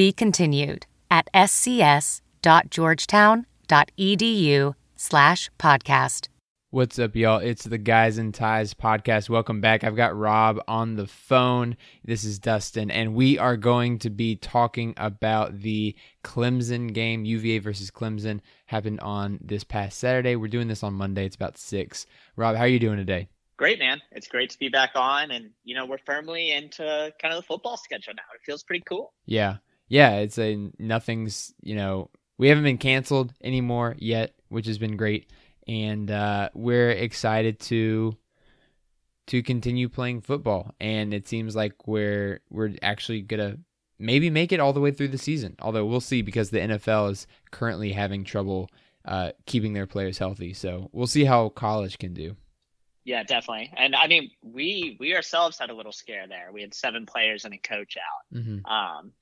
Be continued at scs.georgetown.edu slash podcast. What's up, y'all? It's the Guys and Ties podcast. Welcome back. I've got Rob on the phone. This is Dustin, and we are going to be talking about the Clemson game. UVA versus Clemson happened on this past Saturday. We're doing this on Monday. It's about six. Rob, how are you doing today? Great, man. It's great to be back on, and you know we're firmly into kind of the football schedule now. It feels pretty cool. Yeah, yeah. It's a nothing's. You know, we haven't been canceled anymore yet, which has been great and uh, we're excited to to continue playing football. And it seems like we're we're actually gonna maybe make it all the way through the season. Although we'll see because the NFL is currently having trouble uh, keeping their players healthy. So we'll see how college can do. Yeah, definitely. And I mean, we we ourselves had a little scare there. We had seven players and a coach out. Mm-hmm. Um,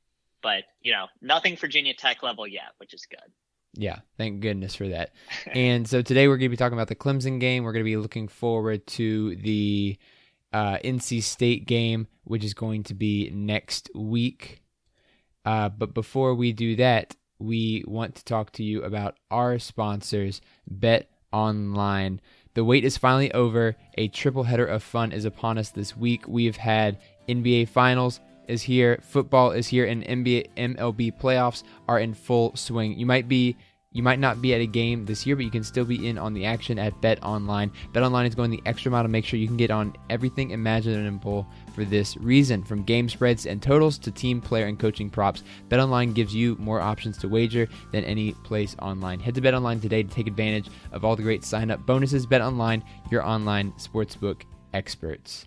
but you know, nothing Virginia Tech level yet, which is good. Yeah, thank goodness for that. and so today we're going to be talking about the Clemson game. We're going to be looking forward to the uh, NC State game, which is going to be next week. Uh, but before we do that, we want to talk to you about our sponsors, Bet Online. The wait is finally over. A triple header of fun is upon us this week. We've had NBA Finals, is here, football is here, and NBA MLB playoffs are in full swing. You might be you might not be at a game this year, but you can still be in on the action at Bet Online. Bet Online is going the extra mile to make sure you can get on everything imaginable for this reason. From game spreads and totals to team, player, and coaching props, Bet Online gives you more options to wager than any place online. Head to Bet Online today to take advantage of all the great sign up bonuses. Bet Online, your online sportsbook experts.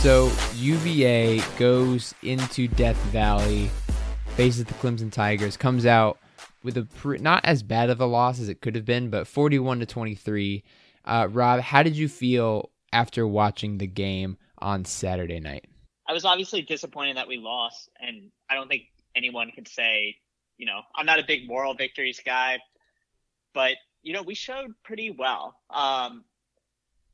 So UVA goes into Death Valley, faces the Clemson Tigers, comes out with a pre- not as bad of a loss as it could have been, but 41 to 23. Uh, Rob, how did you feel after watching the game on Saturday night? I was obviously disappointed that we lost, and I don't think anyone could say, you know, I'm not a big moral victories guy, but you know, we showed pretty well. Um,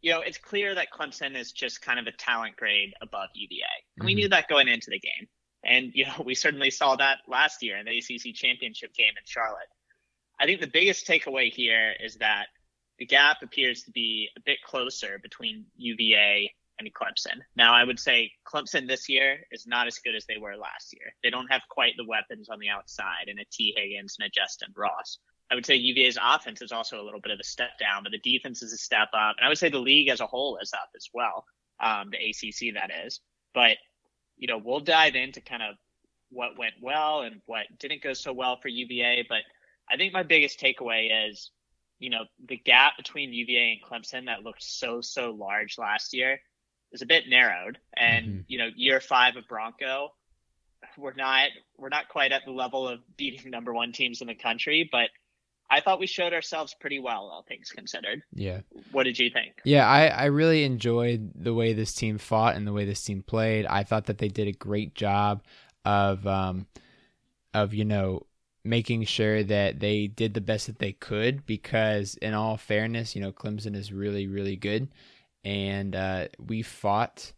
you know, it's clear that Clemson is just kind of a talent grade above UVA. And mm-hmm. we knew that going into the game. And, you know, we certainly saw that last year in the ACC championship game in Charlotte. I think the biggest takeaway here is that the gap appears to be a bit closer between UVA and Clemson. Now, I would say Clemson this year is not as good as they were last year. They don't have quite the weapons on the outside and a Tee Higgins and a Justyn Ross. I would say UVA's offense is also a little bit of a step down, but the defense is a step up. And I would say the league as a whole is up as well. Um, the ACC that is. But, you know, we'll dive into kind of what went well and what didn't go so well for UVA. But I think my biggest takeaway is, you know, the gap between UVA and Clemson that looked so, so large last year is a bit narrowed. And, mm-hmm. you know, year five of Bronco, we're not, we're not quite at the level of beating number one teams in the country, but I thought we showed ourselves pretty well, all things considered. Yeah. What did you think? Yeah, I, I really enjoyed the way this team fought and the way this team played. I thought that they did a great job of um of, you know, making sure that they did the best that they could because in all fairness, you know, Clemson is really, really good. And uh, we fought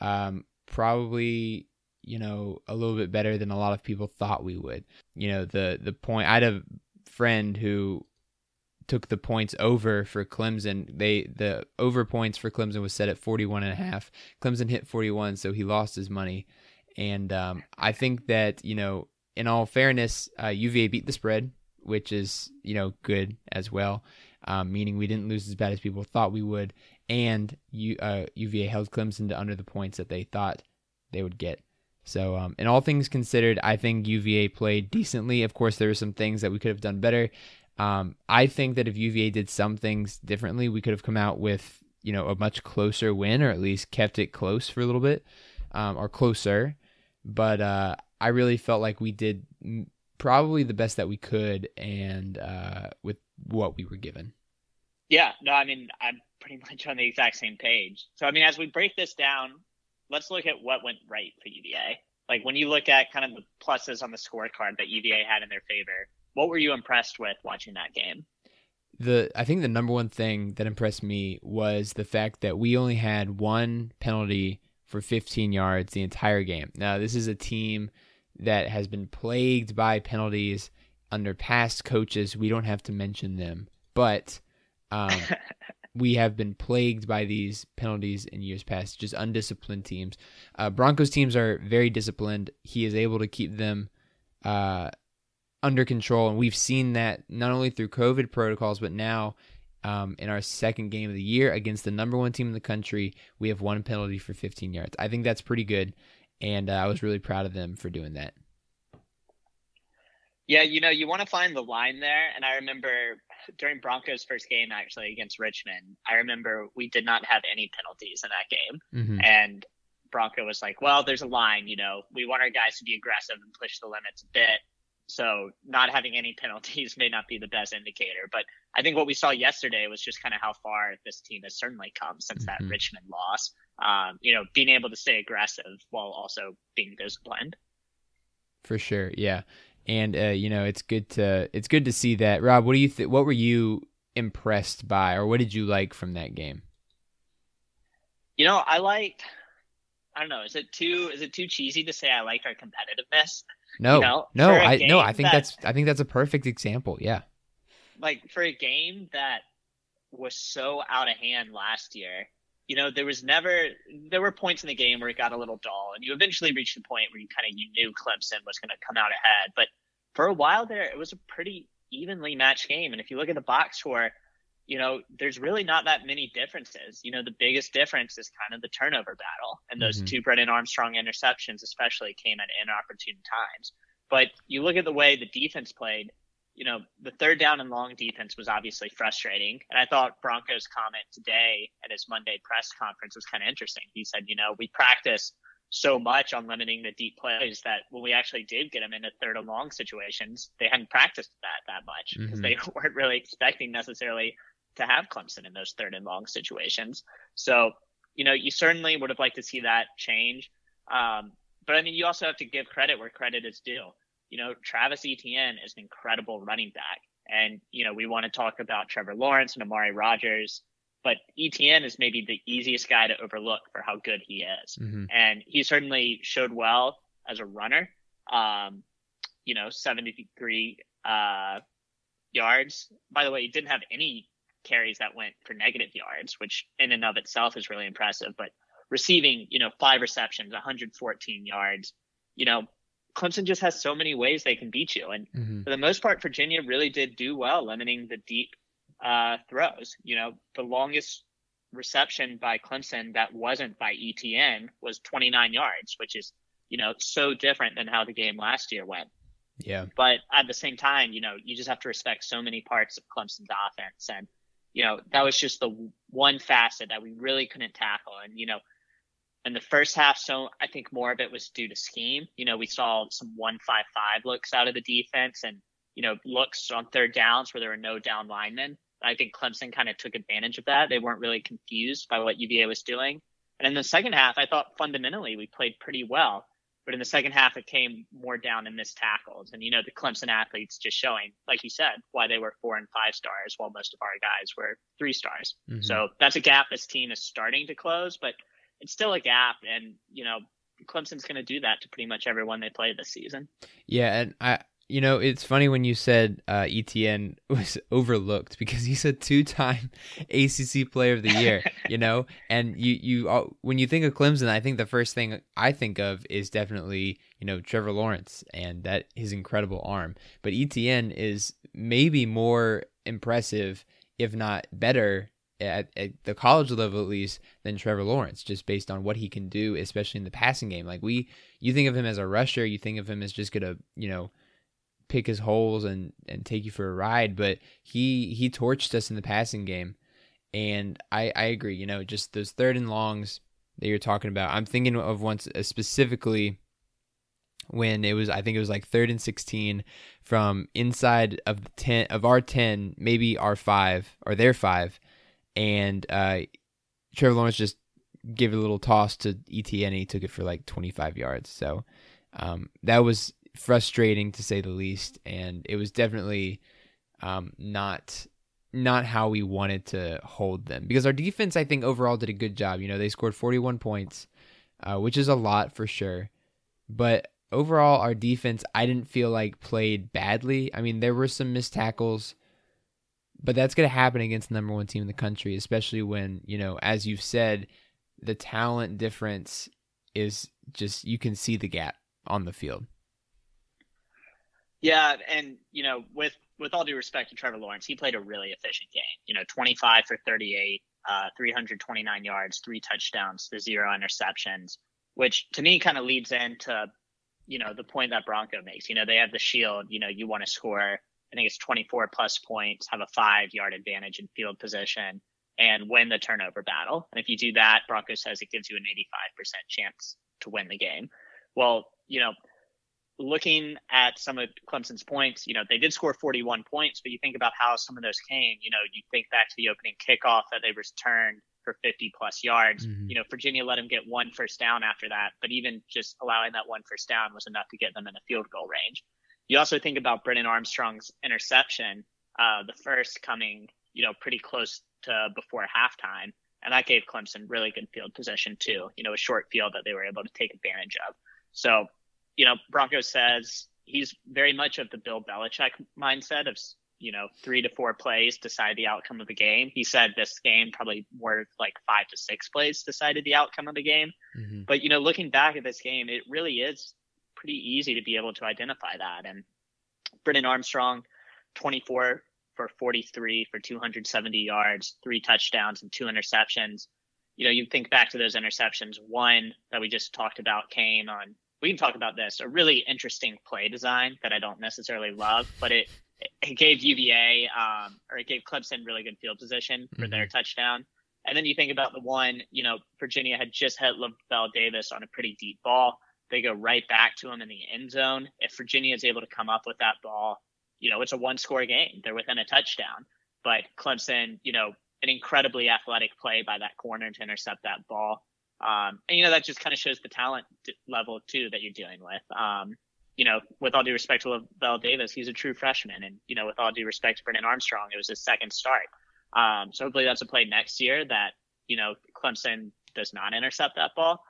um, probably you know a little bit better than a lot of people thought we would you know the the point i'd have friend who took the points over for Clemson. They the over points for Clemson was set at 41 and a half. Clemson hit 41, so he lost his money. And um, I think that you know, in all fairness, uh, UVA beat the spread, which is you know good as well, um, meaning we didn't lose as bad as people thought we would. And U, uh, UVA held Clemson to under the points that they thought they would get. So, um, in all things considered, I think UVA played decently. Of course, there were some things that we could have done better. Um, I think that if UVA did some things differently, we could have come out with you know a much closer win, or at least kept it close for a little bit, um, or closer. But uh, I really felt like we did probably the best that we could, and uh, with what we were given. Yeah, no, I mean I'm pretty much on the exact same page. So I mean, as we break this down, let's look at what went right for UVA. Like when you look at kind of the pluses on the scorecard that UVA had in their favor, what were you impressed with watching that game? The I think the number one thing that impressed me was the fact that we only had one penalty for 15 yards the entire game. Now, this is a team that has been plagued by penalties under past coaches. We don't have to mention them, but um, we have been plagued by these penalties in years past, just undisciplined teams. Uh, Broncos teams are very disciplined. He is able to keep them uh, under control, and we've seen that not only through COVID protocols, but now um, in our second game of the year against the number one team in the country. We have one penalty for 15 yards. I think that's pretty good, and uh, I was really proud of them for doing that. Yeah, you know, you want to find the line there. And I remember during Broncos' first game, actually against Richmond, I remember we did not have any penalties in that game. Mm-hmm. And Bronco was like, well, there's a line, you know, we want our guys to be aggressive and push the limits a bit. So not having any penalties may not be the best indicator. But I think what we saw yesterday was just kind of how far this team has certainly come since that mm-hmm. Richmond loss. Um, you know, being able to stay aggressive while also being disciplined. For sure, yeah and uh, you know it's good to it's good to see that. Rob, what do you th- what were you impressed by, or what did you like from that game? You know, I liked. I don't know. Is it too is it too cheesy to say I liked our competitiveness? No, you know, no, I no. I think that, that's I think that's a perfect example. Yeah. Like for a game that was so out of hand last year, you know, there was never there were points in the game where it got a little dull, and you eventually reached the point where you kind of you knew Clemson was going to come out ahead. But for a while there, it was a pretty evenly matched game. And if you look at the box score, you know, there's really not that many differences. You know, the biggest difference is kind of the turnover battle, and those mm-hmm. two Brennan Armstrong interceptions especially came at inopportune times. But you look at the way the defense played you know, the third down and long defense was obviously frustrating. And I thought Bronco's comment today at his Monday press conference was kind of interesting. He said, you know, we practice so much on limiting the deep plays that when we actually did get them into third and long situations, they hadn't practiced that that much because mm-hmm. they weren't really expecting necessarily to have Clemson in those third and long situations. So, you know, you certainly would have liked to see that change. Um, but I mean, you also have to give credit where credit is due you know, Travis Etienne is an incredible running back. And, you know, we want to talk about Trevor Lawrence and Amari Rodgers, but Etienne is maybe the easiest guy to overlook for how good he is. Mm-hmm. And he certainly showed well as a runner. Um, you know, 73 uh, yards. By the way, he didn't have any carries that went for negative yards, which in and of itself is really impressive. But receiving, you know, five receptions, 114 yards, you know, Clemson just has so many ways they can beat you. And mm-hmm. for the most part, Virginia really did do well limiting the deep uh, throws. You know, the longest reception by Clemson that wasn't by Etienne was 29 yards, which is, you know, so different than how the game last year went. Yeah. But at the same time, you know, you just have to respect so many parts of Clemson's offense. And, you know, that was just the one facet that we really couldn't tackle. And, you know, in the first half, so I think more of it was due to scheme. You know, we saw some one five five looks out of the defense and, you know, looks on third downs where there were no down linemen. I think Clemson kind of took advantage of that. They weren't really confused by what UVA was doing. And in the second half, I thought fundamentally we played pretty well. But in the second half, it came more down in missed tackles. And, you know, the Clemson athletes just showing, like you said, why they were four and five stars while most of our guys were three stars. Mm-hmm. So that's a gap this team is starting to close. But it's still a gap, and you know Clemson's going to do that to pretty much everyone they play this season. Yeah, and I You know, it's funny when you said uh, Etienne was overlooked because he's a two-time ACC Player of the Year. you know, and you you when you think of Clemson, I think the first thing I think of is definitely you know Trevor Lawrence and that his incredible arm. But Etienne is maybe more impressive, if not better, at, at, the college level at least than Trevor Lawrence, just based on what he can do, especially in the passing game. Like we, you think of him as a rusher, you think of him as just gonna, you know, pick his holes and and take you for a ride. But he he torched us in the passing game, and I I agree. You know, just those third and longs that you're talking about. I'm thinking of once uh, specifically when it was I think it was like third and sixteen from inside of the ten of our ten, maybe our five or their five, and uh, Trevor Lawrence just gave a little toss to Etienne and he took it for like 25 yards. So um, that was frustrating to say the least, and it was definitely um, not not how we wanted to hold them because our defense I think overall did a good job. You know, they scored 41 points, uh, which is a lot for sure, but overall our defense I didn't feel like played badly. I mean, there were some missed tackles but that's going to happen against the number one team in the country, especially when, you know, as you've said, the talent difference is just, you can see the gap on the field. Yeah. And, you know, with, with all due respect to Trevor Lawrence, he played a really efficient game. You know, 25 for 38, uh, 329 yards, three touchdowns, the zero interceptions, which to me kind of leads into, you know, the point that Bronco makes. You know, they have the shield, you know, you want to score I think it's 24 plus points, have a five yard advantage in field position, and win the turnover battle. And if you do that, Broncos says it gives you an 85% chance to win the game. Well, you know, looking at some of Clemson's points, you know, they did score 41 points, but you think about how some of those came, you know, you think back to the opening kickoff that they returned for 50 plus yards. Mm-hmm. You know, Virginia let them get one first down after that, but even just allowing that one first down was enough to get them in the field goal range. You also think about Brennan Armstrong's interception, uh, the first coming, you know, pretty close to before halftime. And that gave Clemson really good field position too, you know, a short field that they were able to take advantage of. So, you know, Bronco says he's very much of the Bill Belichick mindset of, you know, three to four plays decide the outcome of the game. He said this game probably more like five to six plays decided the outcome of the game. Mm-hmm. But, you know, looking back at this game, it really is pretty easy to be able to identify that. And Brennan Armstrong, 24 for 43 for 270 yards, three touchdowns, and two interceptions. You know, you think back to those interceptions. One that we just talked about came on. We can talk about this. A really interesting play design that I don't necessarily love, but it it gave UVA um, or it gave Clemson really good field position for mm-hmm. their touchdown. And then you think about the one, you know, Virginia had just hit Lavel Davis on a pretty deep ball. They go right back to him in the end zone. If Virginia is able to come up with that ball, you know, it's a one score game. They're within a touchdown. But Clemson, you know, an incredibly athletic play by that corner to intercept that ball. Um, and, you know, that just kind of shows the talent level, too, that you're dealing with. Um, you know, with all due respect to Lavel Davis, he's a true freshman. And, you know, with all due respect to Brennan Armstrong, it was his second start. Um, so hopefully that's a play next year that, you know, Clemson does not intercept that ball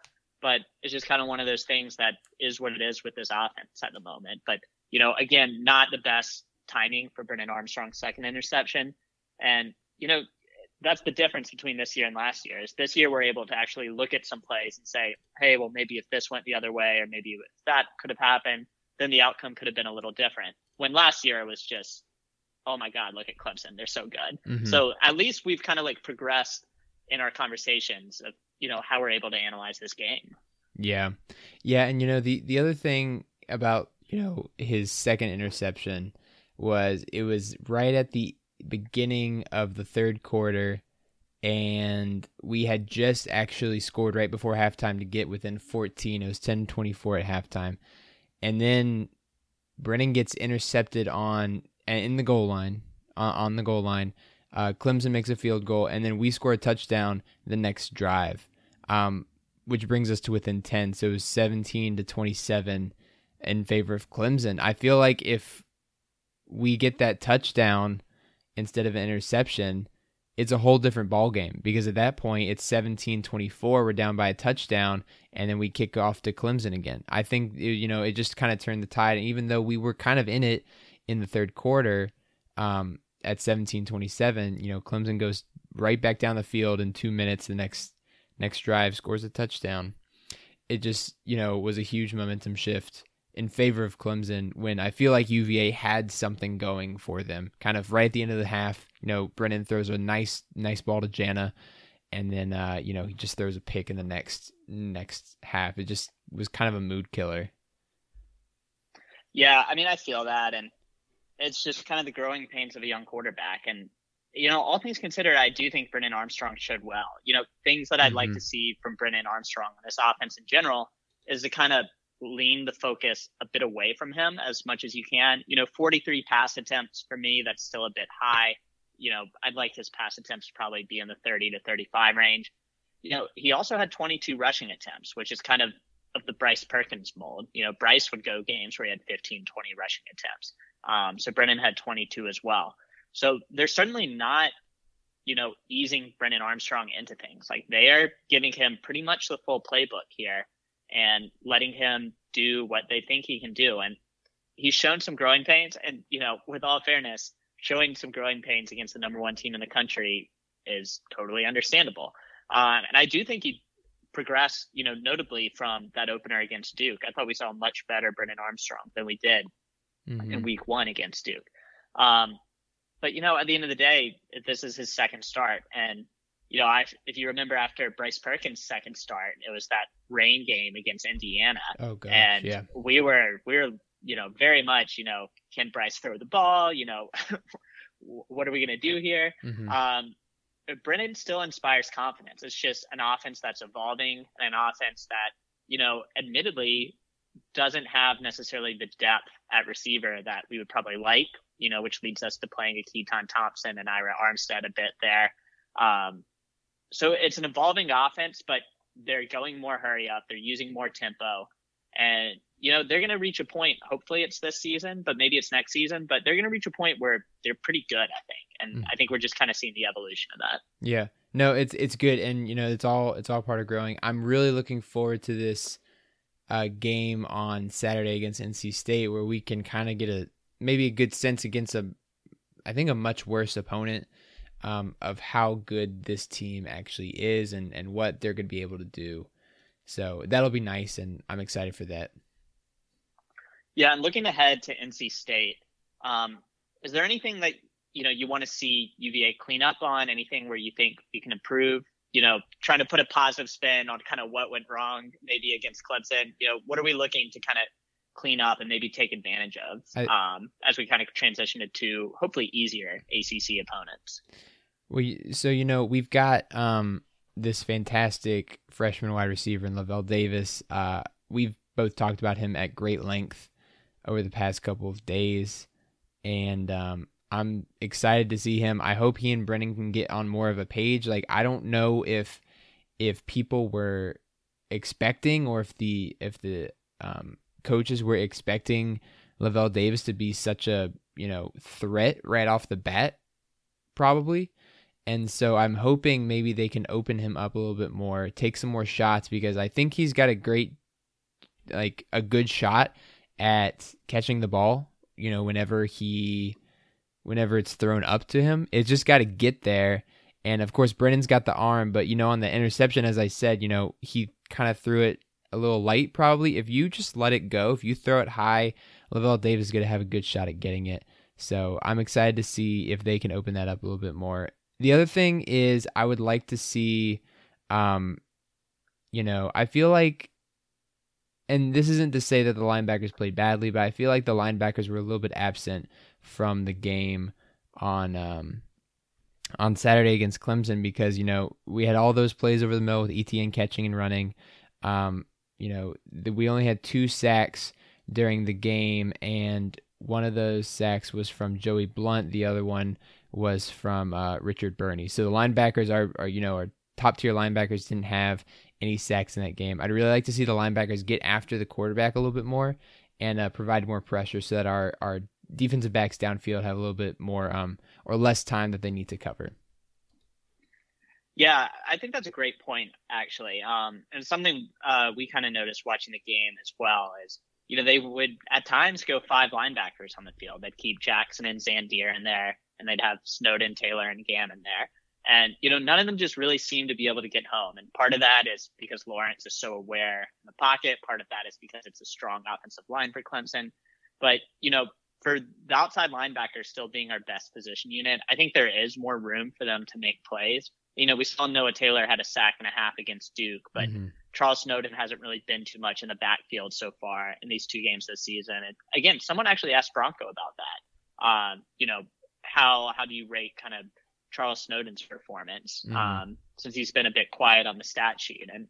but it's just kind of one of those things that is what it is with this offense at the moment. But, you know, again, not the best timing for Brennan Armstrong's second interception. And, you know, that's the difference between this year and last year is this year we're able to actually look at some plays and say, hey, well, maybe if this went the other way or maybe if that could have happened, then the outcome could have been a little different. When last year it was just, oh my God, look at Clemson. They're so good. Mm-hmm. So at least we've kind of like progressed in our conversations of you know how we're able to analyze this game. Yeah, yeah, and you know the the other thing about you know his second interception was it was right at the beginning of the third quarter and we had just actually scored right before halftime to get within 14 it was 10-24 at halftime. And then brennan gets intercepted on in the goal line on the goal line. Uh, clemson makes a field goal and then we score a touchdown the next drive um, which brings us to within 10. So it was 17 to 27 in favor of Clemson. I feel like if we get that touchdown instead of an interception, it's a whole different ball game because at that point it's 17-24 we're down by a touchdown and then we kick off to Clemson again. I think you know it just kind of turned the tide and even though we were kind of in it in the third quarter um, at 17-27, you know, Clemson goes right back down the field in 2 minutes the next next drive scores a touchdown. It just, you know, was a huge momentum shift in favor of Clemson when I feel like UVA had something going for them. Kind of right at the end of the half, you know, Brennan throws a nice nice ball to Jana and then uh, you know, he just throws a pick in the next next half. It just was kind of a mood killer. Yeah, I mean I feel that and it's just kind of the growing pains of a young quarterback and you know, all things considered, I do think Brennan Armstrong showed well. You know, things that I'd mm-hmm. like to see from Brennan Armstrong and this offense in general is to kind of lean the focus a bit away from him as much as you can. You know, 43 pass attempts for me, that's still a bit high. You know, I'd like his pass attempts to probably be in the 30 to 35 range. You know, he also had 22 rushing attempts, which is kind of of the Bryce Perkins mold. You know, Bryce would go games where he had 15, 20 rushing attempts. Um, so Brennan had 22 as well. So they're certainly not, you know, easing Brennan Armstrong into things. Like they are giving him pretty much the full playbook here and letting him do what they think he can do. And he's shown some growing pains. And, you know, with all fairness, showing some growing pains against the number one team in the country is totally understandable. Um, and I do think he progressed, you know, notably from that opener against Duke. I thought we saw a much better Brennan Armstrong than we did mm-hmm. in week one against Duke. Um, but, you know, at the end of the day, this is his second start. And you know, I if you remember after Bryce Perkins' second start, it was that rain game against Indiana. Oh gosh, and yeah. we were we were you know very much you know can Bryce throw the ball? You know, what are we gonna do here? Mm-hmm. Um, Brennan still inspires confidence. It's just an offense that's evolving, an offense that you know, admittedly, doesn't have necessarily the depth at receiver that we would probably like. You know, which leads us to playing a Keytaon Thompson and Ira Armstead a bit there. Um, so it's an evolving offense, but they're going more hurry up. They're using more tempo. And, you know, they're going to reach a point. Hopefully it's this season, but maybe it's next season. But they're going to reach a point where they're pretty good, I think. And mm. I think we're just kind of seeing the evolution of that. Yeah. No, it's it's good, and you know, it's all it's all part of growing. I'm really looking forward to this game on Saturday against NC State, where we can kind of get a maybe a good sense against a, I think a much worse opponent um, of how good this team actually is and, and what they're going to be able to do. So that'll be nice, and I'm excited for that. Yeah, and looking ahead to NC State, um, is there anything that you know you want to see UVA clean up on? Anything where you think we can improve? You know, trying to put a positive spin on kind of what went wrong, maybe against Clemson. You know, what are we looking to kind of clean up and maybe take advantage of I, um, as we kind of transition it to hopefully easier ACC opponents? We so you know we've got um, this fantastic freshman wide receiver in Lavel Davis. Uh, we've both talked about him at great length over the past couple of days, and um, I'm excited to see him. I hope he and Brennan can get on more of a page. Like I don't know if if people were expecting or if the if the um, coaches were expecting Lavel Davis to be such a you know threat right off the bat, probably. And so I'm hoping maybe they can open him up a little bit more, take some more shots because I think he's got a great, like a good shot at catching the ball. You know, whenever he, whenever it's thrown up to him, it's just got to get there. And of course, Brennan's got the arm, but you know, on the interception, as I said, you know, he kind of threw it a little light probably. If you just let it go, if you throw it high, Lavel Davis is going to have a good shot at getting it. So I'm excited to see if they can open that up a little bit more. The other thing is I would like to see um you know, I feel like and this isn't to say that the linebackers played badly, but I feel like the linebackers were a little bit absent from the game on um on Saturday against Clemson because you know we had all those plays over the middle with Etienne catching and running. Um, you know, the, we only had two sacks during the game, and one of those sacks was from Joey Blount. The other one was from uh, Richard Burney. So the linebackers are, are you know, are top tier linebackers didn't have any sacks in that game. I'd really like to see the linebackers get after the quarterback a little bit more and uh, provide more pressure so that our our defensive backs downfield have a little bit more um or less time that they need to cover. Yeah, I think that's a great point, actually. Um, and something uh, we kind of noticed watching the game as well is, you know, they would at times go five linebackers on the field. They'd keep Jackson and Zandier in there, and they'd have Snowden, Taylor, and Gammon there. And, you know, none of them just really seem to be able to get home. And part of that is because Lawrence is so aware in the pocket. Part of that is because it's a strong offensive line for Clemson. But, you know, for the outside linebackers still being our best position unit, I think there is more room for them to make plays. You know, we saw Noah Taylor had a sack and a half against Duke, but mm-hmm. Charles Snowden hasn't really been too much in the backfield so far in these two games this season. And again, someone actually asked Bronco about that. Um, you know, how how do you rate kind of Charles Snowden's performance mm-hmm. um, since he's been a bit quiet on the stat sheet. And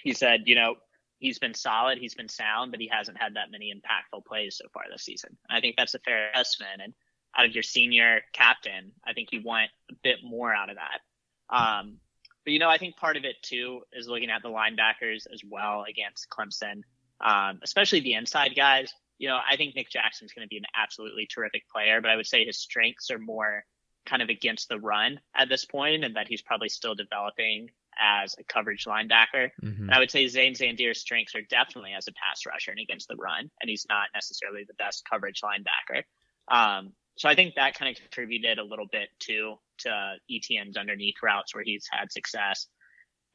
he said, you know, he's been solid, he's been sound, but he hasn't had that many impactful plays so far this season. And I think that's a fair assessment. And out of your senior captain, I think you want a bit more out of that. Um, but you know, I think part of it too is looking at the linebackers as well against Clemson, um, especially the inside guys. You know, I think Nick Jackson's going to be an absolutely terrific player, but I would say his strengths are more kind of against the run at this point and that he's probably still developing as a coverage linebacker. Mm-hmm. And I would say Zane Zandier's strengths are definitely as a pass rusher and against the run, and he's not necessarily the best coverage linebacker. Um, so I think that kind of contributed a little bit to to Etienne's underneath routes where he's had success.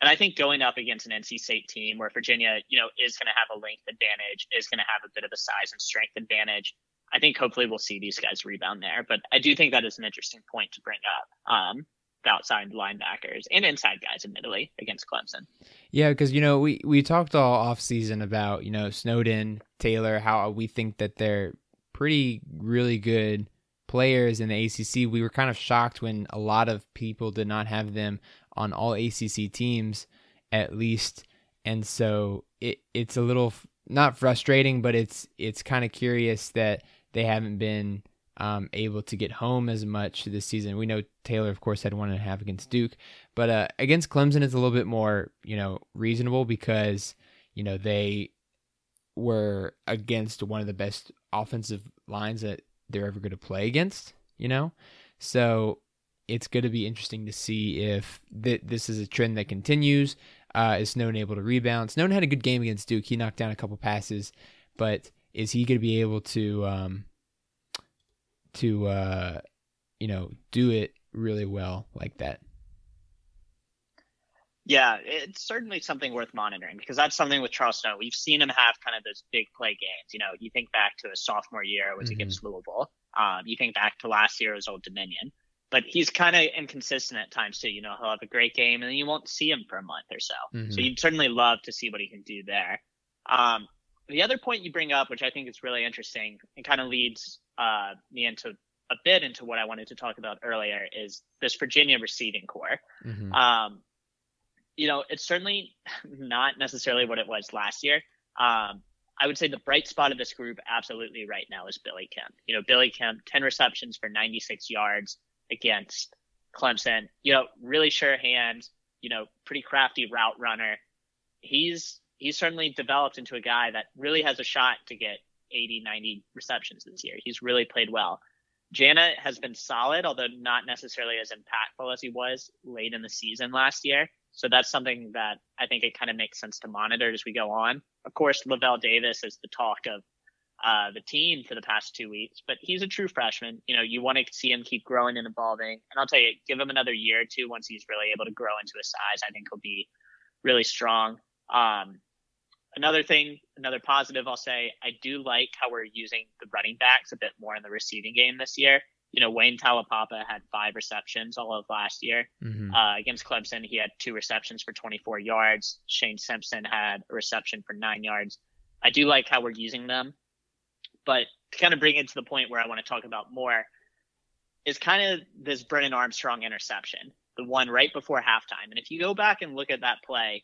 And I think going up against an NC State team where Virginia, you know, is going to have a length advantage, is going to have a bit of a size and strength advantage, I think hopefully we'll see these guys rebound there. But I do think that is an interesting point to bring up. Um, outside linebackers and inside guys, admittedly, against Clemson. Yeah, because you know we we talked all off season about you know Snowden, Taylor, how we think that they're pretty really good players in the ACC. We were kind of shocked when a lot of people did not have them on all ACC teams, at least, and so it it's a little not frustrating, but it's it's kind of curious that they haven't been um, able to get home as much this season. We know Taylor, of course, had one and a half against Duke, but uh, against Clemson, it's a little bit more, you know, reasonable because you know they were against one of the best offensive lines that they're ever going to play against. You know, so it's going to be interesting to see if th- this is a trend that continues. Uh, is Snowden able to rebound? Snowden had a good game against Duke. He knocked down a couple passes, but is he going to be able to um, to uh, you know do it really well like that? Yeah, it's certainly something worth monitoring because that's something with Charles Snow. We've seen him have kind of those big play games. You know, you think back to his sophomore year, it was mm-hmm. against Louisville. Um, you think back to last year, it was Old Dominion but he's kind of inconsistent at times too. You know, he'll have a great game and then you won't see him for a month or so. Mm-hmm. So you'd certainly love to see what he can do there. Um, the other point you bring up, which I think is really interesting and kind of leads uh, me into a bit into what I wanted to talk about earlier, is this Virginia receiving corps. Mm-hmm. Um, you know, it's certainly not necessarily what it was last year. Um, I would say the bright spot of this group absolutely right now is Billy Kemp. You know, Billy Kemp, 10 receptions for 96 yards against Clemson. You know, really sure hands, you know, pretty crafty route runner. He's he's certainly developed into a guy that really has a shot to get 80, 90 receptions this year. He's really played well. Jana has been solid, although not necessarily as impactful as he was late in the season last year. So that's something that I think it kind of makes sense to monitor as we go on. Of course, Lavel Davis is the talk of uh, the team for the past two weeks, but he's a true freshman. You know, you want to see him keep growing and evolving. And I'll tell you, give him another year or two once he's really able to grow into a size. I think he'll be really strong. Um, another thing, another positive I'll say, I do like how we're using the running backs a bit more in the receiving game this year. You know, Wayne Taulapapa had five receptions all of last year. Mm-hmm. Uh, against Clemson, he had two receptions for 24 yards. Shane Simpson had a reception for nine yards. I do like how we're using them but to kind of bring it to the point where I want to talk about more is kind of this Brennan Armstrong interception, the one right before halftime. And if you go back and look at that play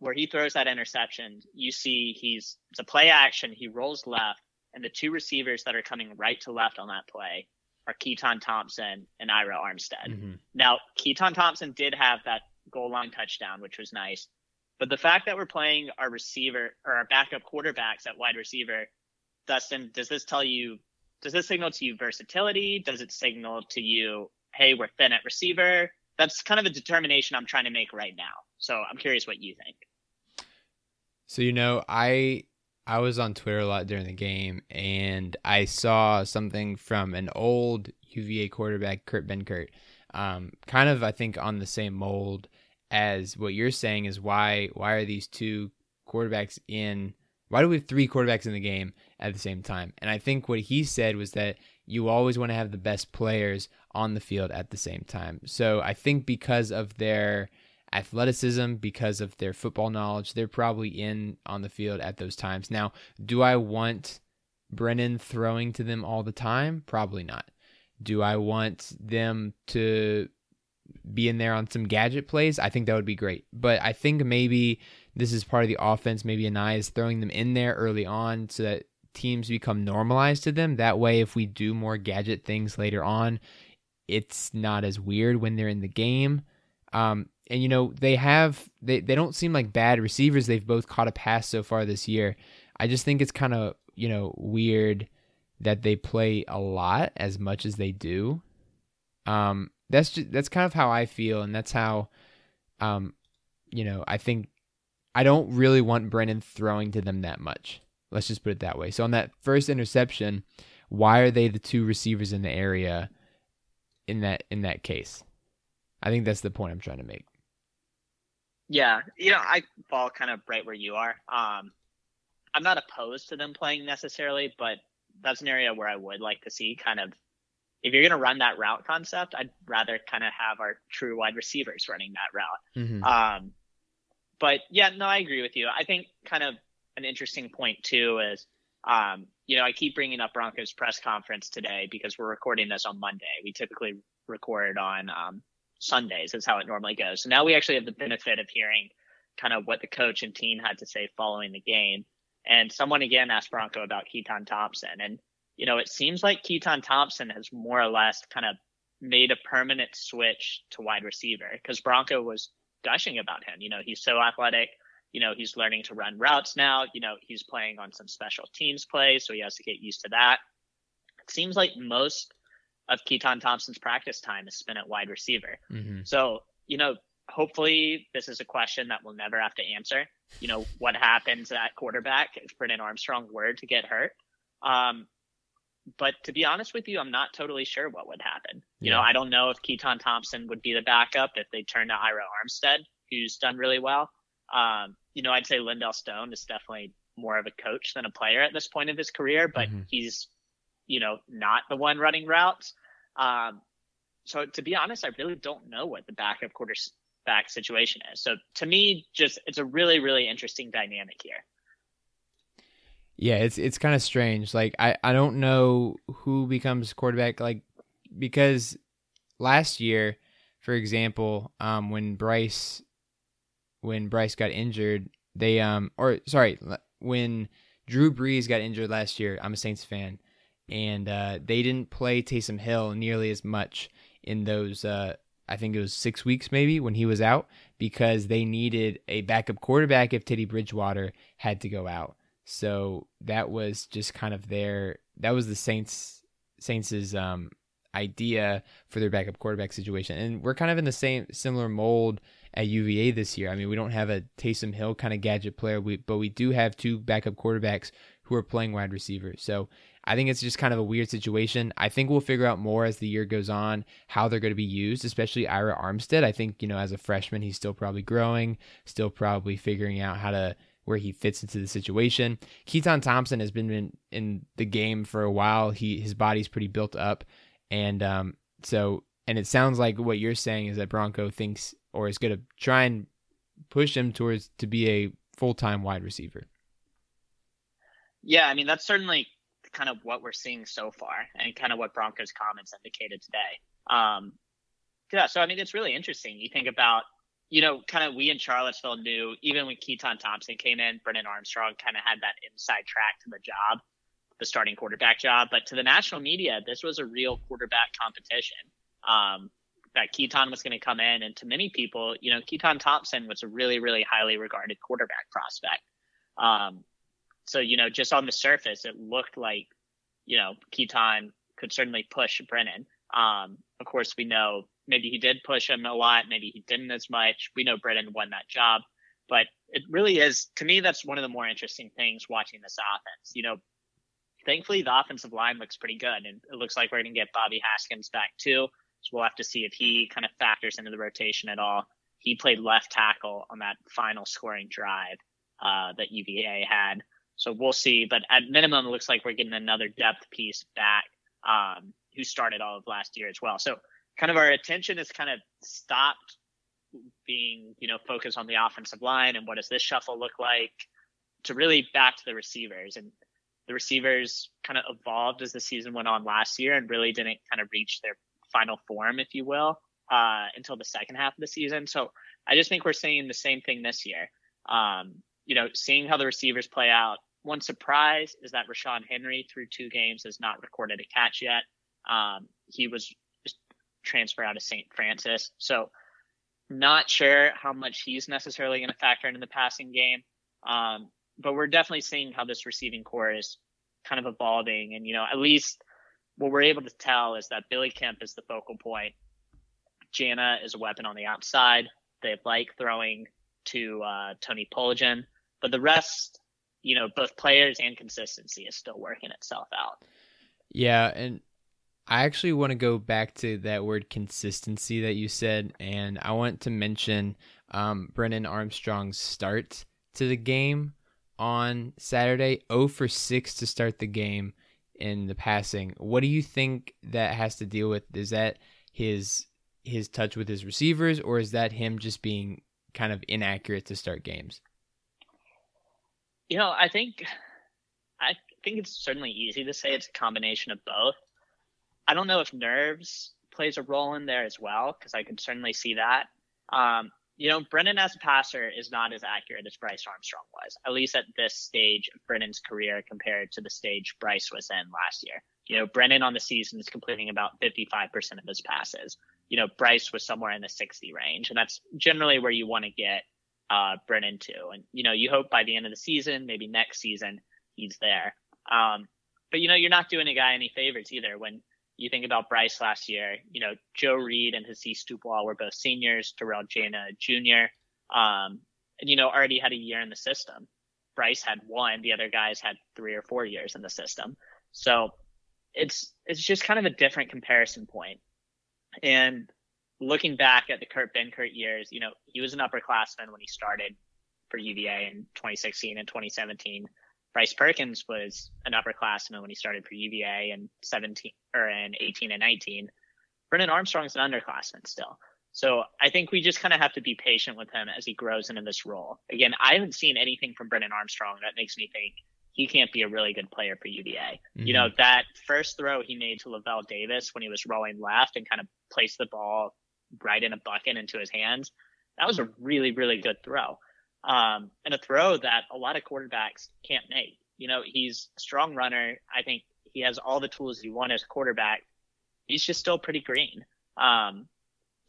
where he throws that interception, you see he's it's a play action. He rolls left, and the two receivers that are coming right to left on that play are Keytaon Thompson and Ira Armstead. Mm-hmm. Now, Keytaon Thompson did have that goal line touchdown, which was nice. But the fact that we're playing our receiver or our backup quarterbacks at wide receiver Dustin, does this tell you, does this signal to you versatility? Does it signal to you, hey, we're thin at receiver? that's kind of a determination I'm trying to make right now. So I'm curious what you think. So you know, I I was on Twitter a lot during the game, and I saw something from an old UVA quarterback, Kurt Benkert, um, kind of I think on the same mold as what you're saying is why why are these two quarterbacks in why do we have three quarterbacks in the game at the same time? And I think what he said was that you always want to have the best players on the field at the same time. So I think because of their athleticism, because of their football knowledge, they're probably in on the field at those times. Now, do I want Brennan throwing to them all the time? Probably not. Do I want them to be in there on some gadget plays? I think that would be great. But I think maybe this is part of the offense. Maybe Anae is throwing them in there early on so that teams become normalized to them. That way, if we do more gadget things later on, it's not as weird when they're in the game. Um, and you know they have they, they don't seem like bad receivers. They've both caught a pass so far this year. I just think it's kind of you know weird that they play a lot as much as they do. Um, that's just that's kind of how I feel, and that's how, um, you know, I think I don't really want Brennan throwing to them that much. Let's just put it that way. So on that first interception, why are they the two receivers in the area in that in that case? I think that's the point I'm trying to make. Yeah, you know, I fall kind of right where you are. Um, I'm not opposed to them playing necessarily, but that's an area where I would like to see kind of if you're going to run that route concept, I'd rather kind of have our true wide receivers running that route. Mm-hmm. Um, but yeah, no, I agree with you. I think kind of an interesting point too is, um, you know, I keep bringing up Broncos press conference today because we're recording this on Monday. We typically record on um, Sundays. is how it normally goes. So now we actually have the benefit of hearing kind of what the coach and team had to say following the game. And someone again asked Bronco about Keytaon Thompson, and you know, it seems like Keytaon Thompson has more or less kind of made a permanent switch to wide receiver because Bronco was gushing about him. You know, he's so athletic. You know, he's learning to run routes now. You know, he's playing on some special teams plays, so he has to get used to that. It seems like most of Keytaon Thompson's practice time is spent at wide receiver. Mm-hmm. So, you know, hopefully this is a question that we'll never have to answer. You know, what happens at quarterback if Brennan Armstrong were to get hurt? Um, but to be honest with you, I'm not totally sure what would happen. You yeah. know, I don't know if Keytaon Thompson would be the backup if they turn to Ira Armstead, who's done really well. Um, you know, I'd say Lindell Stone is definitely more of a coach than a player at this point of his career, but mm-hmm. he's, you know, not the one running routes. Um, so to be honest, I really don't know what the backup quarterback situation is. So to me, just it's a really, really interesting dynamic here. Yeah, it's it's kind of strange. Like I I don't know who becomes quarterback like because last year, for example, um when Bryce when Bryce got injured, they um or sorry, when Drew Brees got injured last year, I'm a Saints fan, and uh, they didn't play Taysom Hill nearly as much in those uh, I think it was six weeks maybe when he was out because they needed a backup quarterback if Teddy Bridgewater had to go out. So that was just kind of their that was the Saints Saints's um, idea for their backup quarterback situation. And we're kind of in the same similar mold at UVA this year. I mean, we don't have a Taysom Hill kind of gadget player, we, but we do have two backup quarterbacks who are playing wide receiver. So I think it's just kind of a weird situation. I think we'll figure out more as the year goes on how they're going to be used, especially Ira Armstead. I think, you know, as a freshman, he's still probably growing, still probably figuring out how to where he fits into the situation. Keytaon Thompson has been in, in the game for a while. He his body's pretty built up, and um, so and it sounds like what you're saying is that Bronco thinks or is going to try and push him towards to be a full time wide receiver. Yeah, I mean that's certainly kind of what we're seeing so far, and kind of what Broncos comments indicated today. Um, yeah, so I mean it's really interesting. You think about you know, kind of we in Charlottesville knew even when Keytaon Thompson came in, Brennan Armstrong kind of had that inside track to the job, the starting quarterback job. But to the national media, this was a real quarterback competition. Um, that Keytaon was going to come in, and to many people, you know, Keytaon Thompson was a really, really highly regarded quarterback prospect. Um, so you know, just on the surface, it looked like, you know, Keytaon could certainly push Brennan. Um, of course, we know maybe he did push him a lot, maybe he didn't as much. We know Brennan won that job, but it really is to me that's one of the more interesting things watching this offense. You know, thankfully the offensive line looks pretty good, and it looks like we're going to get Bobby Haskins back too. So we'll have to see if he kind of factors into the rotation at all. He played left tackle on that final scoring drive uh, that UVA had. So we'll see. But at minimum, it looks like we're getting another depth piece back um, who started all of last year as well. So kind of our attention is kind of stopped being, you know, focused on the offensive line and what does this shuffle look like to really back to the receivers. And the receivers kind of evolved as the season went on last year and really didn't kind of reach their final form, if you will, uh, until the second half of the season. So I just think we're seeing the same thing this year. Um, you know, seeing how the receivers play out. One surprise is that Ra'Shaun Henry through two games has not recorded a catch yet. Um, he was transferred out of St. Francis. So not sure how much he's necessarily going to factor into the passing game. Um, but we're definitely seeing how this receiving corps is kind of evolving. And, you know, at least what we're able to tell is that Billy Kemp is the focal point. Jana is a weapon on the outside. They like throwing to uh, Tony Poljan, but the rest, you know, both players and consistency is still working itself out. Yeah, and I actually want to go back to that word consistency that you said, and I want to mention um, Brennan Armstrong's start to the game on Saturday. 0 for 6 to start the game in the passing. What do you think that has to deal with? Is that his his touch with his receivers, or is that him just being kind of inaccurate to start games? You know, I think I think it's certainly easy to say it's a combination of both. I don't know if nerves plays a role in there as well, because I could certainly see that. Um, you know, Brennan as a passer is not as accurate as Bryce Armstrong was, at least at this stage of Brennan's career compared to the stage Bryce was in last year. You know, Brennan on the season is completing about 55% of his passes. You know, Bryce was somewhere in the 60 range, and that's generally where you want to get uh, Brennan to. And, you know, you hope by the end of the season, maybe next season, he's there. Um, but, you know, you're not doing a guy any favors either when you think about Bryce last year, you know, Joe Reed and Hasise Dubois were both seniors, Terrell Jana Jr., um, and, you know, already had a year in the system. Bryce had one, the other guys had three or four years in the system. So it's, it's just kind of a different comparison point. And looking back at the Kurt Benkert years, you know, he was an upperclassman when he started for UVA in 2016 and 2017. Bryce Perkins was an upperclassman when he started for UVA in 17 or in 18 and 19. Brennan Armstrong's an underclassman still. So I think we just kind of have to be patient with him as he grows into this role. Again, I haven't seen anything from Brennan Armstrong that makes me think he can't be a really good player for UVA. Mm-hmm. You know, that first throw he made to Lavel Davis when he was rolling left and kind of placed the ball right in a bucket into his hands, that was a really, really good throw um, and a throw that a lot of quarterbacks can't make. You know, he's a strong runner. I think he has all the tools you want as a quarterback. He's just still pretty green. Um,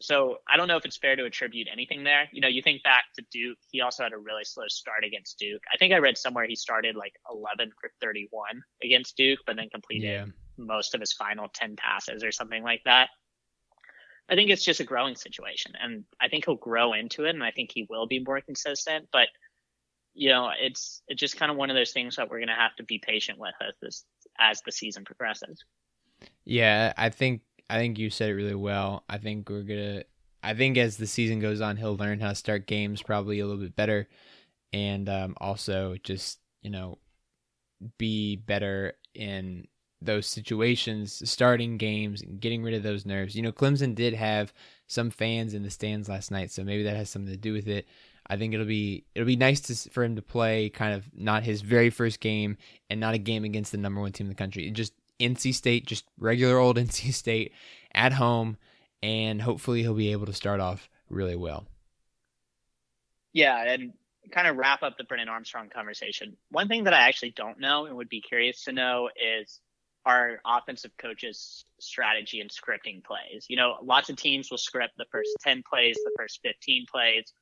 so I don't know if it's fair to attribute anything there. You know, you think back to Duke, he also had a really slow start against Duke. I think I read somewhere he started like 11 for 31 against Duke, but then completed yeah. most of his final 10 passes or something like that. I think it's just a growing situation, and I think he'll grow into it, and I think he will be more consistent. But you know, it's it's just kind of one of those things that we're gonna have to be patient with as this as the season progresses. Yeah, I think I think you said it really well. I think we're gonna. I think as the season goes on, he'll learn how to start games probably a little bit better, and um, also just you know be better in those situations, starting games, and getting rid of those nerves. You know, Clemson did have some fans in the stands last night, so maybe that has something to do with it. I think it'll be it'll be nice to, for him to play kind of not his very first game and not a game against the number one team in the country. Just NC State, just regular old NC State at home, and hopefully he'll be able to start off really well. Yeah, and kind of wrap up the Brennan Armstrong conversation. One thing that I actually don't know and would be curious to know is our offensive coaches strategy and scripting plays. You know, lots of teams will script the first 10 plays, the first 15 plays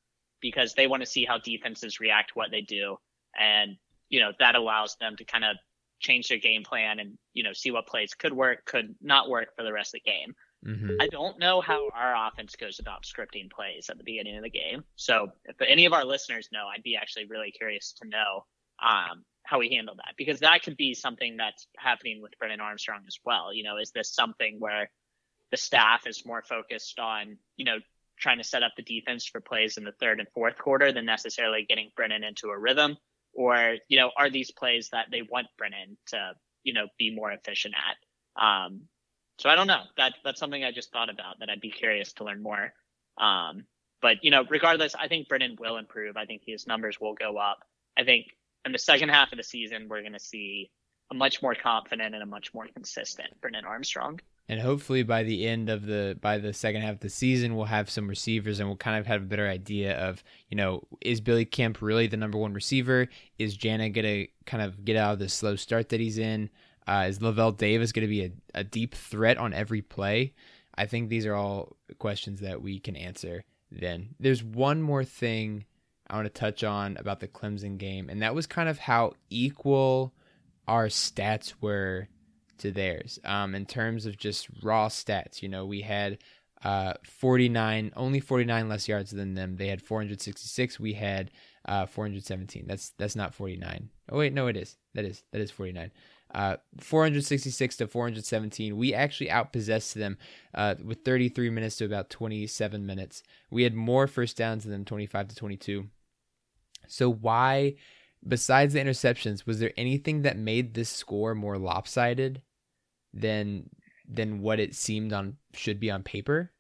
because they want to see how defenses react what they do. And, you know, that allows them to kind of change their game plan and, you know, see what plays could work, could not work for the rest of the game. Mm-hmm. I don't know how our offense goes about scripting plays at the beginning of the game. So if any of our listeners know, I'd be actually really curious to know um, how we handle that because that could be something that's happening with Brennan Armstrong as well. You know, is this something where the staff is more focused on, you know, trying to set up the defense for plays in the third and fourth quarter than necessarily getting Brennan into a rhythm? Or, you know, are these plays that they want Brennan to, you know, be more efficient at? Um, so I don't know. That that's something I just thought about that I'd be curious to learn more. Um, but you know, regardless, I think Brennan will improve. I think his numbers will go up. I think in the second half of the season, we're going to see a much more confident and a much more consistent Brennan Armstrong. And hopefully by the end of the by the second half of the season, we'll have some receivers and we'll kind of have a better idea of you know is Billy Kemp really the number one receiver? Is Jana gonna kind of get out of the slow start that he's in? Uh, is Lavel Davis to be a, a deep threat on every play? I think these are all questions that we can answer then. There's one more thing I want to touch on about the Clemson game, and that was kind of how equal our stats were to theirs um, in terms of just raw stats. You know, we had uh, 49, only 49 less yards than them. They had 466. We had uh, 417. That's that's not 49. Oh wait, no, it is. That is that is 49. Uh, 466 to 417. We actually outpossessed them uh, with 33 minutes to about 27 minutes. We had more first downs than them, 25 to 22. So why, besides the interceptions, was there anything that made this score more lopsided than than what it seemed on should be on paper?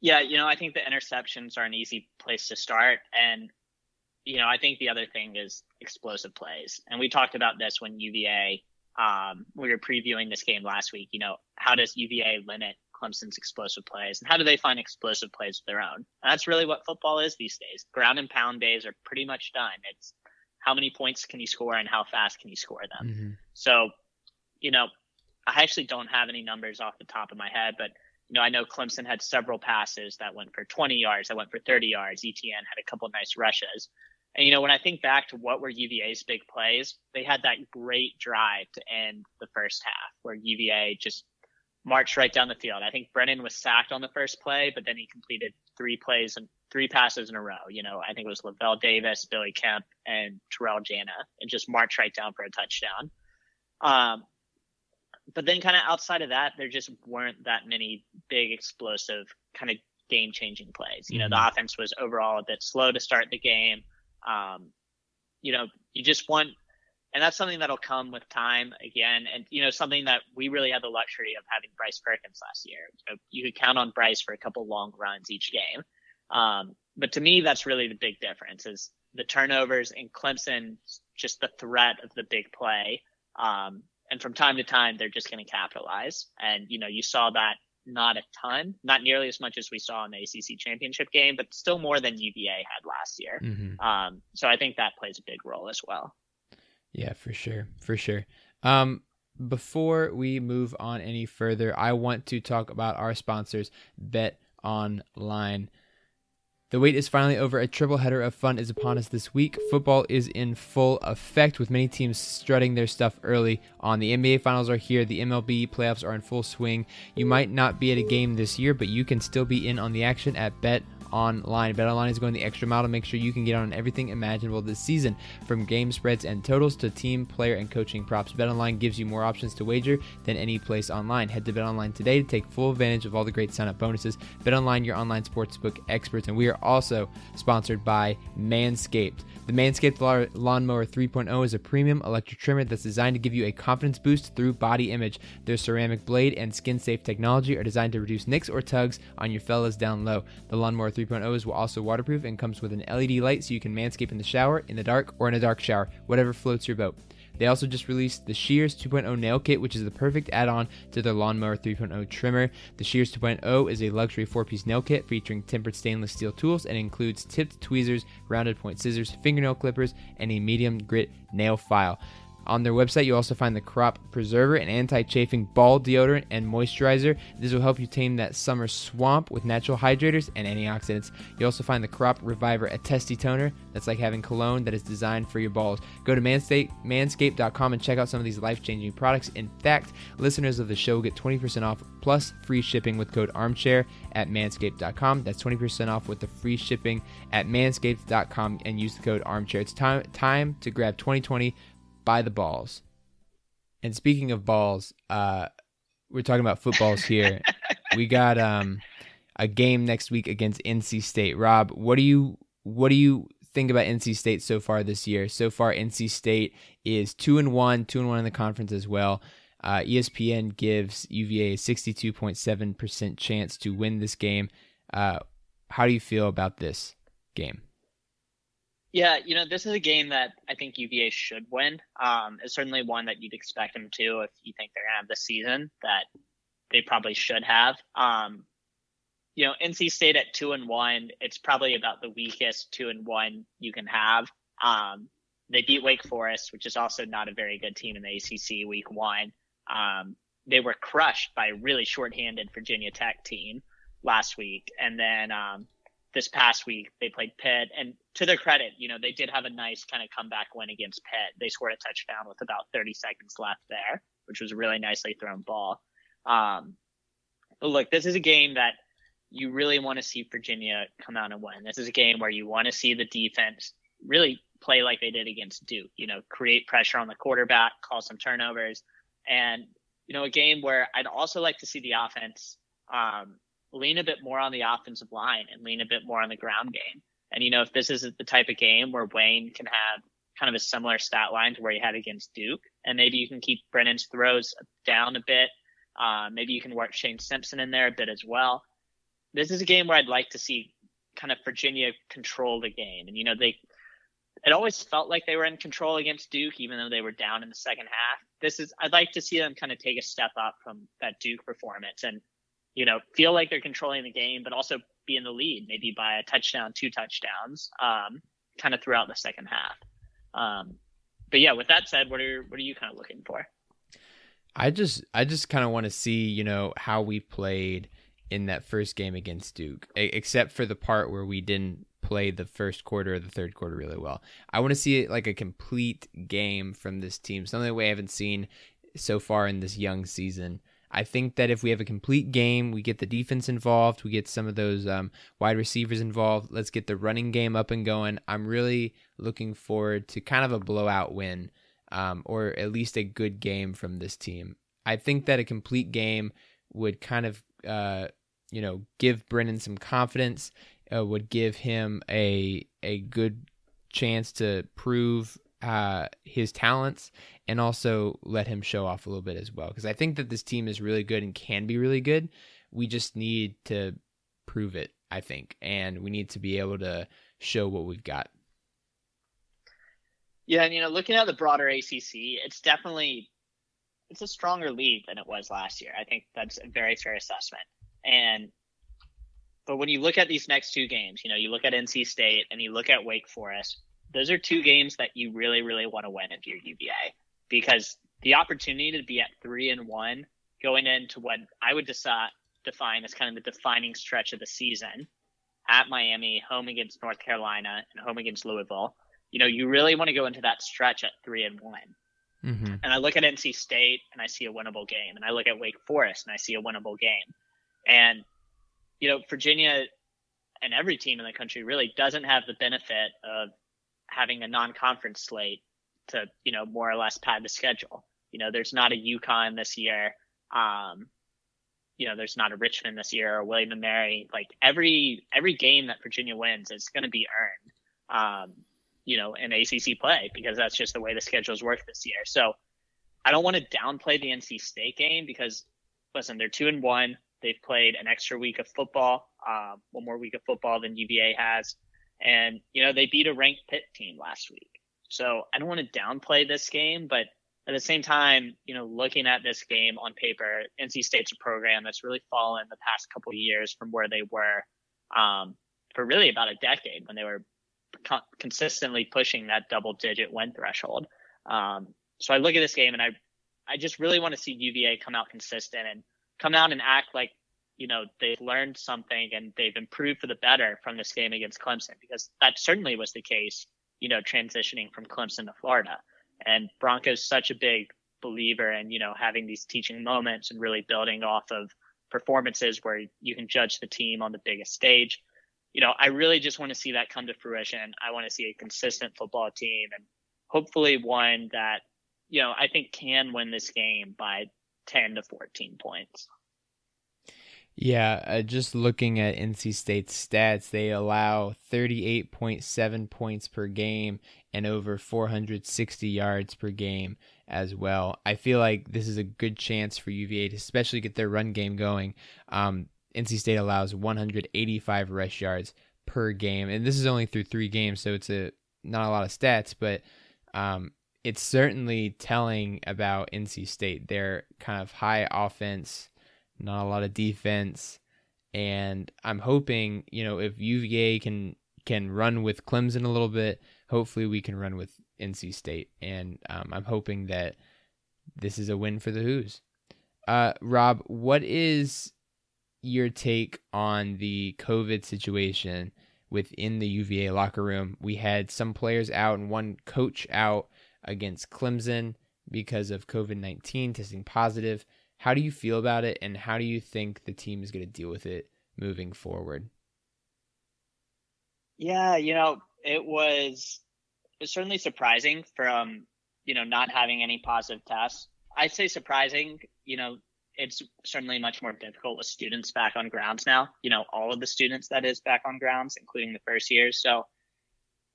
Yeah, you know, I think the interceptions are an easy place to start, and you know, I think the other thing is explosive plays. And we talked about this when UVA, um, we were previewing this game last week. You know, how does UVA limit Clemson's explosive plays and how do they find explosive plays of their own? And that's really what football is these days. Ground and pound days are pretty much done. It's how many points can you score and how fast can you score them? Mm-hmm. So, you know, I actually don't have any numbers off the top of my head, but you know, I know Clemson had several passes that went for 20 yards, that went for 30 yards. Etienne had a couple nice rushes. And you know, when I think back to what were UVA's big plays, they had that great drive to end the first half where UVA just marched right down the field. I think Brennan was sacked on the first play, but then he completed three plays and three passes in a row. You know, I think it was Lavel Davis, Billy Kemp, and Terrell Jana, and just marched right down for a touchdown. Um, but then kind of outside of that, there just weren't that many big explosive kind of game changing plays. You know, Mm-hmm. the offense was overall a bit slow to start the game. Um, you know, you just want, and that's something that'll come with time again. And, you know, something that we really had the luxury of having Bryce Perkins last year. So you could count on Bryce for a couple long runs each game. Um, but to me, that's really the big difference is the turnovers and Clemson, just the threat of the big play. Um, and from time to time, they're just going to capitalize. And, you know, you saw that not a ton, not nearly as much as we saw in the ACC championship game, but still more than UVA had last year. Mm-hmm. Um, so I think that plays a big role as well. Yeah, for sure, for sure. Um, before we move on any further, I want to talk about our sponsors, Bet Online. The wait is finally over. A triple header of fun is upon us this week. Football is in full effect with many teams strutting their stuff early on. The NBA finals are here. The MLB playoffs are in full swing. You might not be at a game this year, but you can still be in on the action at Bet Online. Bet Online is going the extra mile to make sure you can get on everything imaginable this season, from game spreads and totals to team, player, and coaching props. Bet Online gives you more options to wager than any place online. Head to Bet Online today to take full advantage of all the great sign-up bonuses. Bet Online, your online sportsbook experts, and we are also sponsored by Manscaped. The Manscaped Lawnmower 3.0 is a premium electric trimmer that's designed to give you a confidence boost through body image. Their ceramic blade and skin-safe technology are designed to reduce nicks or tugs on your fellas down low. The Lawnmower 3.0 is also waterproof and comes with an LED light so you can manscape in the shower, in the dark, or in a dark shower, whatever floats your boat. They also just released the Shears 2.0 nail kit, which is the perfect add on to their Lawnmower 3.0 trimmer. The Shears 2.0 is a luxury four piece nail kit featuring tempered stainless steel tools and includes tipped tweezers, rounded point scissors, fingernail clippers, and a medium grit nail file. On their website, you'll also find the Crop Preserver, an anti-chafing ball deodorant and moisturizer. This will help you tame that summer swamp with natural hydrators and antioxidants. You also find the Crop Reviver, a testy toner that's like having cologne that is designed for your balls. Go to manscaped.com and check out some of these life-changing products. In fact, listeners of the show get 20% off plus free shipping with code armchair at manscaped.com. That's 20% off with the free shipping at manscaped.com and use the code armchair. It's time time to grab 2020 by the balls. And speaking of balls, uh, we're talking about footballs here. we got um, a game next week against NC State. Rob, what do you what do you think about NC State so far this year? So far, NC State is two and one, two and one in the conference as well. Uh, ESPN gives UVA a 62.7% chance to win this game. Uh, how do you feel about this game? Yeah, you know, this is a game that I think UVA should win. Um, it's certainly one that you'd expect them to if you think they're going to have the season that they probably should have. Um, you know, NC State at two and one, it's probably about the weakest two and one you can have. Um, they beat Wake Forest, which is also not a very good team in the ACC week one. Um, they were crushed by a really shorthanded Virginia Tech team last week. And then, um, this past week they played Pitt and to their credit, you know, they did have a nice kind of comeback win against Pitt. They scored a touchdown with about 30 seconds left there, which was a really nicely thrown ball. Um, but look, this is a game that you really want to see Virginia come out and win. This is a game where you want to see the defense really play like they did against Duke, you know, create pressure on the quarterback, call some turnovers, and, you know, a game where I'd also like to see the offense, um, lean a bit more on the offensive line and lean a bit more on the ground game. And, you know, if this is the type of game where Wayne can have kind of a similar stat line to where he had against Duke, and maybe you can keep Brennan's throws down a bit. Uh, maybe you can work Shane Simpson in there a bit as well. This is a game where I'd like to see kind of Virginia control the game. And, you know, they, it always felt like they were in control against Duke, even though they were down in the second half. This is, I'd like to see them kind of take a step up from that Duke performance and you know, feel like they're controlling the game, but also be in the lead, maybe by a touchdown, two touchdowns, um, kind of throughout the second half. Um, but yeah, with that said, what are what are you kind of looking for? I just I just kind of want to see you know how we played in that first game against Duke, except for the part where we didn't play the first quarter or the third quarter really well. I want to see it like a complete game from this team, something we haven't seen so far in this young season. I think that if we have a complete game, we get the defense involved, we get some of those um, wide receivers involved. Let's get the running game up and going. I'm really looking forward to kind of a blowout win, um, or at least a good game from this team. I think that a complete game would kind of, uh, you know, give Brennan some confidence. Uh, would give him a a good chance to prove uh, his talents and also let him show off a little bit as well. Because I think that this team is really good and can be really good. We just need to prove it, I think, and we need to be able to show what we've got. Yeah, and you know, looking at the broader ACC, it's definitely it's a stronger league than it was last year. I think that's a very fair assessment. And but when you look at these next two games, you know, you look at NC State and you look at Wake Forest, those are two games that you really, really want to win if you're UVA because the opportunity to be at three and one going into what I would decide, define as kind of the defining stretch of the season at Miami, home against North Carolina, and home against Louisville. You know, you really want to go into that stretch at three and one. Mm-hmm. And I look at NC State and I see a winnable game, and I look at Wake Forest and I see a winnable game. And you know, Virginia and every team in the country really doesn't have the benefit of having a non-conference slate to you know more or less pad the schedule. You know, there's not a UConn this year. Um, you know, there's not a Richmond this year or William and Mary. Like every every game that Virginia wins is going to be earned. Um, you know, in ACC play because that's just the way the schedules work this year. So I don't want to downplay the NC State game because listen, they're two and one. They've played an extra week of football, uh, one more week of football than UVA has. And, you know, they beat a ranked Pitt team last week. So I don't want to downplay this game, but at the same time, you know, looking at this game on paper, NC State's a program that's really fallen the past couple of years from where they were um, for really about a decade when they were co- consistently pushing that double digit win threshold. Um, so I look at this game and I, I just really want to see UVA come out consistent and come out and act like, you know, they've learned something and they've improved for the better from this game against Clemson because that certainly was the case, you know, transitioning from Clemson to Florida. And Bronco's such a big believer in, you know, having these teaching moments and really building off of performances where you can judge the team on the biggest stage. You know, I really just want to see that come to fruition. I want to see a consistent football team and hopefully one that, you know, I think can win this game by 10 to 14 points. Yeah, uh, just looking at NC State's stats, they allow 38.7 points per game and over 460 yards per game as well. I feel like this is a good chance for UVA to especially get their run game going. Um, NC State allows 185 rush yards per game, and this is only through three games, so it's a not a lot of stats, but um, it's certainly telling about NC State. Their kind of high offense, not a lot of defense, and I'm hoping you know if UVA can can run with Clemson a little bit, hopefully we can run with NC State, and um, I'm hoping that this is a win for the Hoos. Uh, Rob, what is your take on the COVID situation within the UVA locker room? We had some players out and one coach out against Clemson because of COVID 19 testing positive. How do you feel about it, and how do you think the team is going to deal with it moving forward? Yeah, you know, it was certainly surprising from you know not having any positive tests. I'd say surprising. You know, it's certainly much more difficult with students back on grounds now. You know, all of the students that is back on grounds, including the first years. So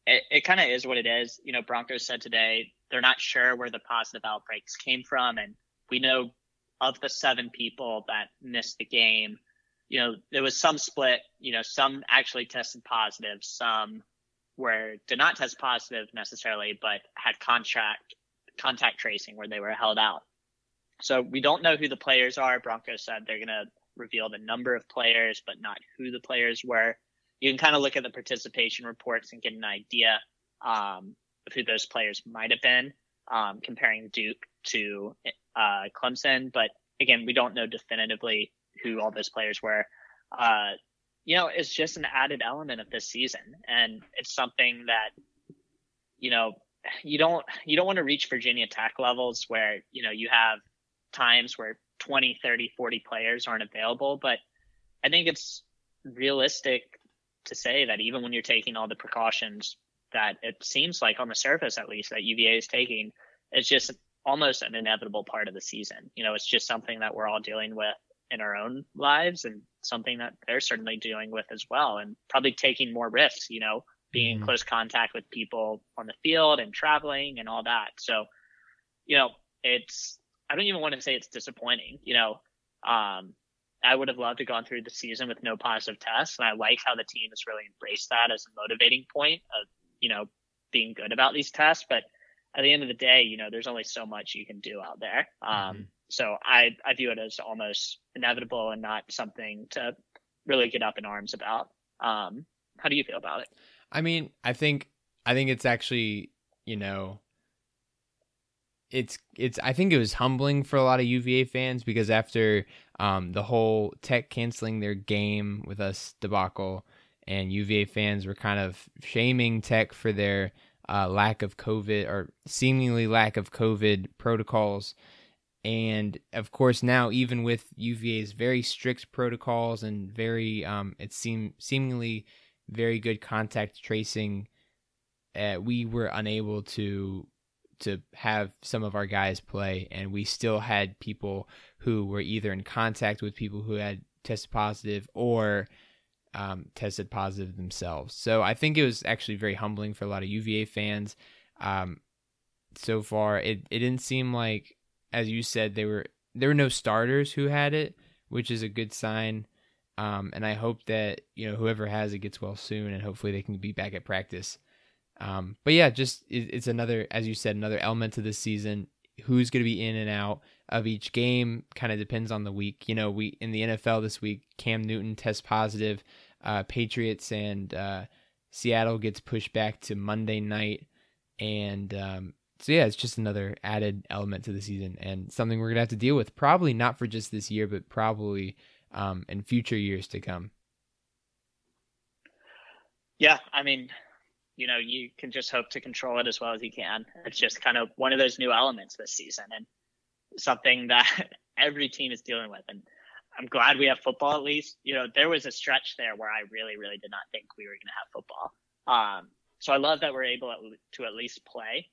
it, it kind of is what it is. You know, Broncos said today they're not sure where the positive outbreaks came from, and we know of the seven people that missed the game. You know, there was some split. You know, some actually tested positive, some where did not test positive necessarily, but had contract contact tracing where they were held out. So we don't know who the players are. Bronco said they're going to reveal the number of players, but not who the players were. You can kind of look at the participation reports and get an idea um, of who those players might have been, um, comparing Duke to uh, Clemson. But again, we don't know definitively who all those players were. Uh, you know, it's just an added element of this season. And it's something that, you know, you don't, you don't want to reach Virginia Tech levels where, you know, you have times where 20, 30, 40 players aren't available. But I think it's realistic to say that even when you're taking all the precautions that it seems like on the surface, at least that UVA is taking, it's just almost an inevitable part of the season. You know, it's just something that we're all dealing with in our own lives and something that they're certainly dealing with as well and probably taking more risks, you know, being mm-hmm. in close contact with people on the field and traveling and all that. So, you know, it's, I don't even want to say it's disappointing, you know, um, I would have loved to gone through the season with no positive tests. And I like how the team has really embraced that as a motivating point of, you know, being good about these tests. But at the end of the day, you know, there's only so much you can do out there. Um, mm-hmm. So I, I view it as almost inevitable and not something to really get up in arms about. Um, how do you feel about it? I mean, I think I think it's actually, you know, it's it's I think it was humbling for a lot of UVA fans because after um, the whole Tech canceling their game with us debacle, and UVA fans were kind of shaming Tech for their uh, lack of COVID or seemingly lack of COVID protocols. And of course, now even with UVA's very strict protocols and very, um, it seemed seemingly very good contact tracing, uh, we were unable to to have some of our guys play, and we still had people who were either in contact with people who had tested positive or um, tested positive themselves. So I think it was actually very humbling for a lot of UVA fans. Um, so far, it it didn't seem like as you said, they were there were no starters who had it, which is a good sign. Um, and I hope that you know whoever has it gets well soon, and hopefully they can be back at practice. Um, but yeah, just it, it's another, as you said, another element to this season. Who's going to be in and out of each game kind of depends on the week. You know, we in the NFL this week, Cam Newton tests positive. Uh, Patriots and uh, Seattle gets pushed back to Monday night, and um, so yeah, it's just another added element to the season and something we're gonna have to deal with. Probably not for just this year, but probably um, in future years to come. Yeah, I mean, you know, you can just hope to control it as well as you can. It's just kind of one of those new elements this season and something that every team is dealing with. And I'm glad we have football at least. You know, there was a stretch there where I really, really did not think we were going to have football. Um, so I love that we're able to at least play.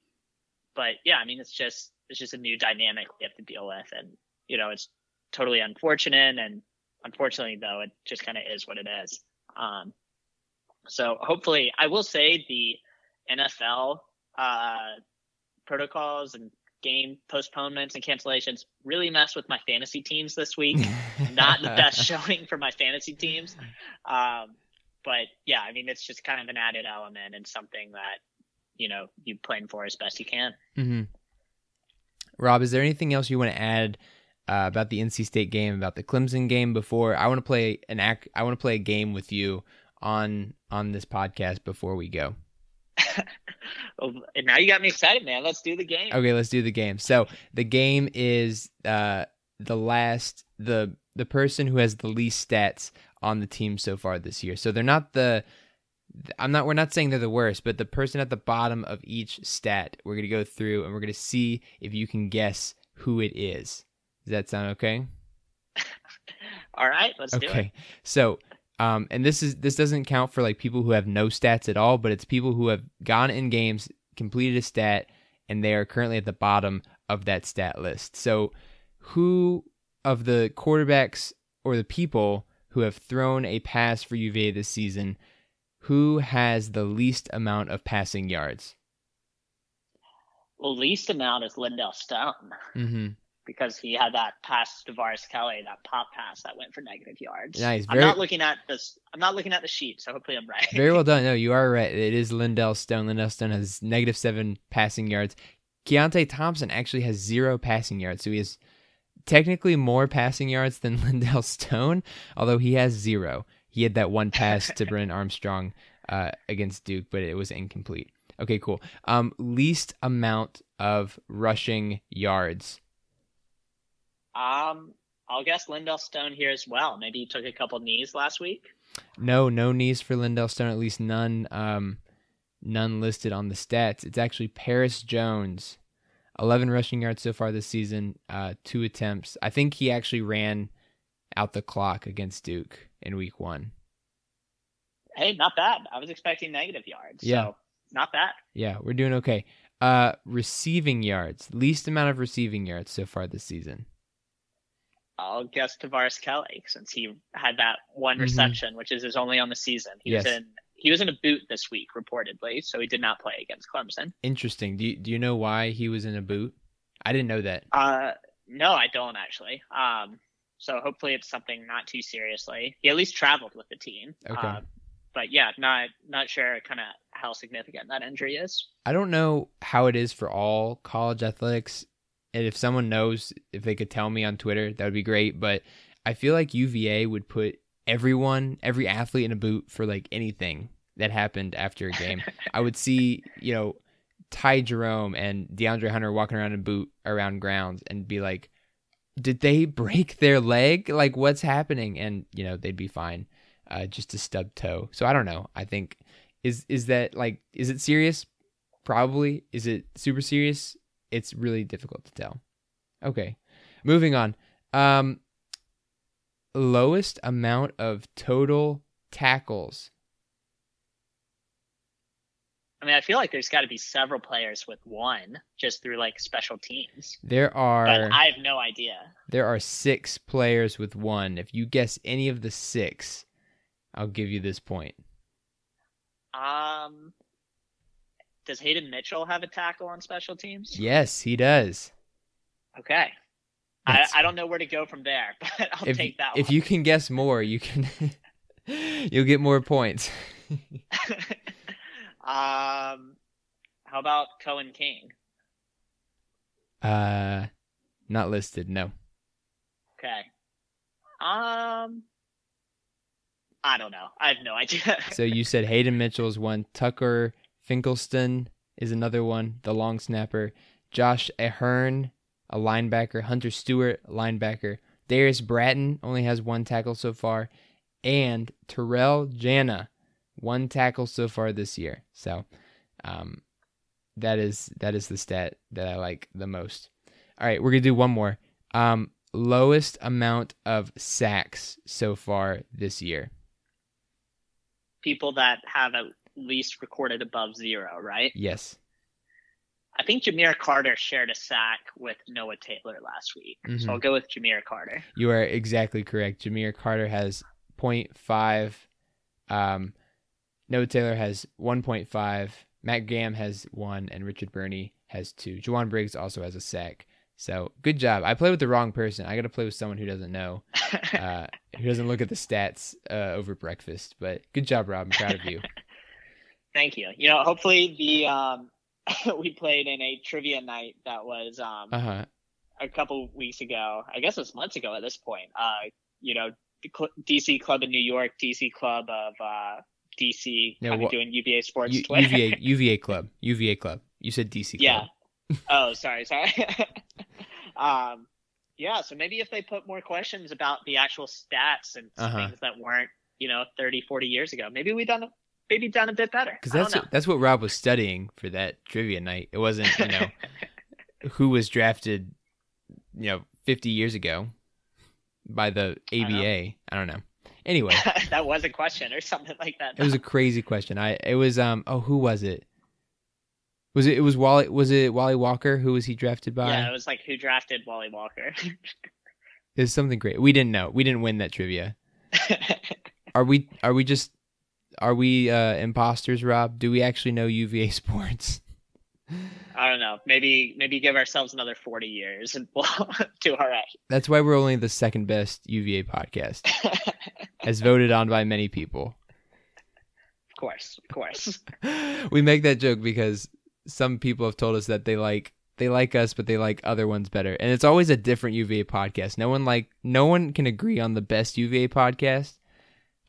But yeah, I mean, it's just it's just a new dynamic we have to deal with, and you know, it's totally unfortunate. And unfortunately, though, it just kind of is what it is. Um, so hopefully, I will say the NFL uh, protocols and game postponements and cancellations really mess with my fantasy teams this week. Not the best showing for my fantasy teams. Um, but yeah, I mean, it's just kind of an added element and something that, you know, you plan for as best you can. Mm-hmm. Rob, is there anything else you want to add uh, about the NC State game, about the Clemson game before I want to play an act, I want to play a game with you on on this podcast before we go. now you got me excited, man. Let's do the game. Okay, let's do the game. So the game is uh, the last the the person who has the least stats on the team so far this year. So they're not the I'm not we're not saying they're the worst, but the person at the bottom of each stat, we're going to go through and we're going to see if you can guess who it is. Does that sound okay? All right, let's okay. do it. So, um, and this is this doesn't count for like people who have no stats at all, but it's people who have gone in games, completed a stat, and they are currently at the bottom of that stat list. So, who of the quarterbacks or the people who have thrown a pass for UVA this season, who has the least amount of passing yards? Well, least amount is Lindell Stone. Mm-hmm because he had that pass to Varis Kelly, that pop pass that went for negative yards. Nice. Very, I'm not looking at this. I'm not looking at the sheet, so hopefully I'm right. very well done. No, you are right. It is Lindell Stone. Lindell Stone has negative seven passing yards. Keytaon Thompson actually has zero passing yards, so he has technically more passing yards than Lindell Stone, although he has zero. He had that one pass to Brennan Armstrong uh, against Duke, but it was incomplete. Okay, cool. Um, least amount of rushing yards um, I'll guess Lindell Stone here as well. Maybe he took a couple knees last week. No, no knees for Lindell Stone. At least none. Um, none listed on the stats. It's actually Perris Jones, eleven rushing yards so far this season. Uh, two attempts. I think he actually ran out the clock against Duke in Week One. Hey, not bad. I was expecting negative yards. Yeah. So not bad. Yeah, we're doing okay. Uh, receiving yards, least amount of receiving yards so far this season. I'll guess Tavares Kelly since he had that one mm-hmm. reception, mm-hmm. which is his only on the season. He yes. was in he was in a boot this week reportedly, so he did not play against Clemson. Interesting. Do you, do you know why he was in a boot? I didn't know that. Uh, no, I don't actually. Um, so hopefully it's something not too seriously. He at least traveled with the team. Okay. Uh, but yeah, not not sure kind of how significant that injury is. I don't know how it is for all college athletics and if someone knows, if they could tell me on Twitter, that would be great. But I feel like UVA would put everyone, every athlete in a boot for like anything that happened after a game. I would see, you know, Ty Jerome and DeAndre Hunter walking around in boot around grounds and be like, did they break their leg? Like, what's happening? And, you know, they'd be fine. Uh, just a stub toe. So I don't know. I think is is that like is it serious? Probably. Is it super serious? It's really difficult to tell. Okay, moving on. Um, lowest amount of total tackles. I mean, I feel like there's got to be several players with one just through like special teams. There are. But I have no idea. There are six players with one. If you guess any of the six, I'll give you this point. Um, does Hayden Mitchell have a tackle on special teams? Yes, he does. Okay. I, I don't know where to go from there, but I'll if, take that If you can guess more, you can you'll get more points. um how about Coen King? Uh not listed, no. Okay. Um I don't know. I have no idea. so you said Hayden Mitchell's one, Tucker Finkelston is another one, the long snapper. Josh Ahern, a linebacker. Hunter Stewart, linebacker. Darius Bratton only has one tackle so far. And Terrell Jana, one tackle so far this year. So um, that is that is the stat that I like the most. All right, we're gonna do one more. Um, lowest amount of sacks so far this year. People that have at least recorded above zero, right? Yes. I think Jahmeer Carter shared a sack with Noah Taylor last week. Mhm. So I'll go with Jahmeer Carter. You are exactly correct. Jahmeer Carter has 0.5. Um, Noah Taylor has 1.5. Matt Gahm has one, and Richard Burney has two. Jowon Briggs also has a sack. So good job. I played with the wrong person. I got to play with someone who doesn't know, uh, who doesn't look at the stats uh, over breakfast. But good job, Rob. I'm proud of you. Thank you. You know, hopefully the um we played in a trivia night that was um Uh huh. a couple weeks ago. I guess it was months ago at this point. Uh, you know, DC Club in New York, DC Club of uh DC, kind of doing UVA Sports U-. UVA UVA club. UVA club. You said DC. Club. Yeah. Oh, sorry, sorry. um, yeah. So maybe if they put more questions about the actual stats and Uh-huh. things that weren't, you know, 30, 40 years ago, maybe we done maybe done a bit better. Because that's don't that's what Rob was studying for that trivia night. It wasn't you know who was drafted, you know, 50 years ago by the. ABA. I, don't know. Anyway, that was a question or something like that. it was a crazy question. I it was um oh who was it? Was it it was Wally was it Wally Walker? Who was he drafted by? yeah, it was like who drafted Wally Walker. It was something great. We didn't know. We didn't win that trivia. Are we are we just are we uh imposters, Rob? Do we actually know UVA sports? I don't know. Maybe maybe give ourselves another 40 years and we'll do all right. That's why we're only the second best UVA podcast, as voted on by many people. Of course, of course. we make that joke because some people have told us that they like they like us but they like other ones better and it's always a different uva podcast no one like no one can agree on the best uva podcast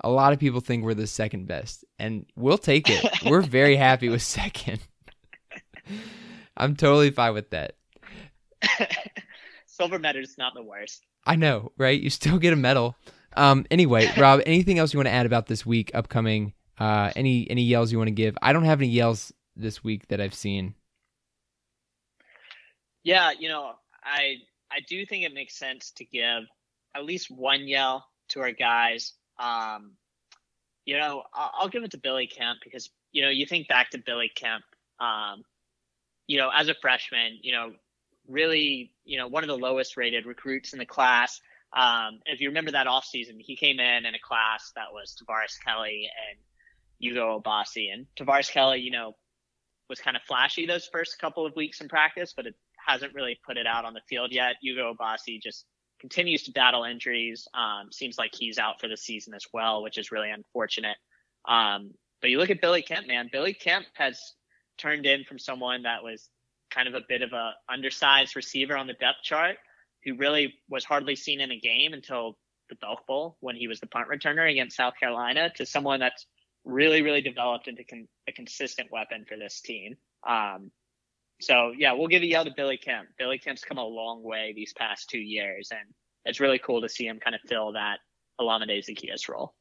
a lot of people think we're the second best and we'll take it. We're very happy with second. I'm totally fine with that. Silver medal is not the worst. i know right? You still get a medal. Um anyway rob anything else you want to add about this week upcoming? Uh any any yells you want to give? I don't have any yells this week that i've seen. Yeah, you know, I I do think it makes sense to give at least one yell to our guys. Um, you know, I'll, I'll give it to Billy Kemp because you know you think back to Billy Kemp. Um, you know, as a freshman, you know, really, you know, one of the lowest rated recruits in the class. Um, if you remember that offseason, he came in in a class that was Tavares Kelly and Hugo Obasi. And Tavares Kelly, you know, was kind of flashy those first couple of weeks in practice, but it hasn't really put it out on the field yet. Hugo Obasi just continues to battle injuries. Um, seems like he's out for the season as well, which is really unfortunate. Um, but you look at Billy Kemp, man. Billy Kemp has turned in from someone that was kind of a bit of a undersized receiver on the depth chart, who really was hardly seen in a game until the Belk Bowl when he was the punt returner against South Carolina, to someone that's really, really developed into con- a consistent weapon for this team. Um, so yeah, we'll give a yell to Billy Kemp. Billy Kemp's come a long way these past two years, and it's really cool to see him kind of fill that Olamide Zaccheaus role.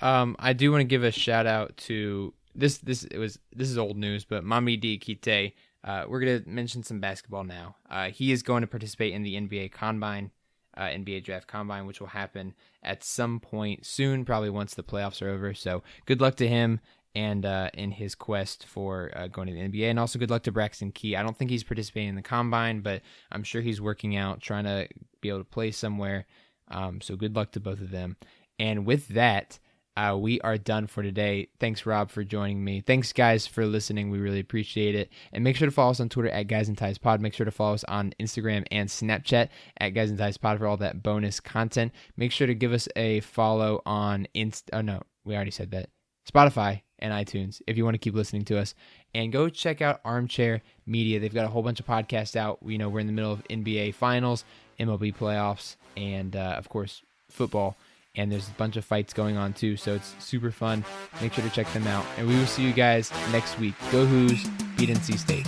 Um, I do want to give a shout out to this. This it was this is old news, but Mamadi Diakite. Uh, we're gonna mention some basketball now. Uh, he is going to participate in the NBA Combine, uh, NBA Draft Combine, which will happen at some point soon, probably once the playoffs are over. So good luck to him and uh, in his quest for uh, going to the NBA, and also good luck to Braxton Key. I don't think he's participating in the Combine, but I'm sure he's working out, trying to be able to play somewhere. Um, so good luck to both of them. And with that, uh, we are done for today. Thanks, Rob, for joining me. Thanks, guys, for listening. We really appreciate it. And make sure to follow us on Twitter at Guys and Ties Pod. Make sure to follow us on Instagram and Snapchat at Guys and Ties Pod for all that bonus content. Make sure to give us a follow on Inst. Oh no, we already said that. Spotify and iTunes if you want to keep listening to us. And go check out Armchair Media. They've got a whole bunch of podcasts out. You know, we're in the middle of NBA Finals, MLB playoffs, and uh, of course football and there's a bunch of fights going on too. So it's super fun. Make sure to check them out. And we will see you guys next week. Go Hoos, beat NC State.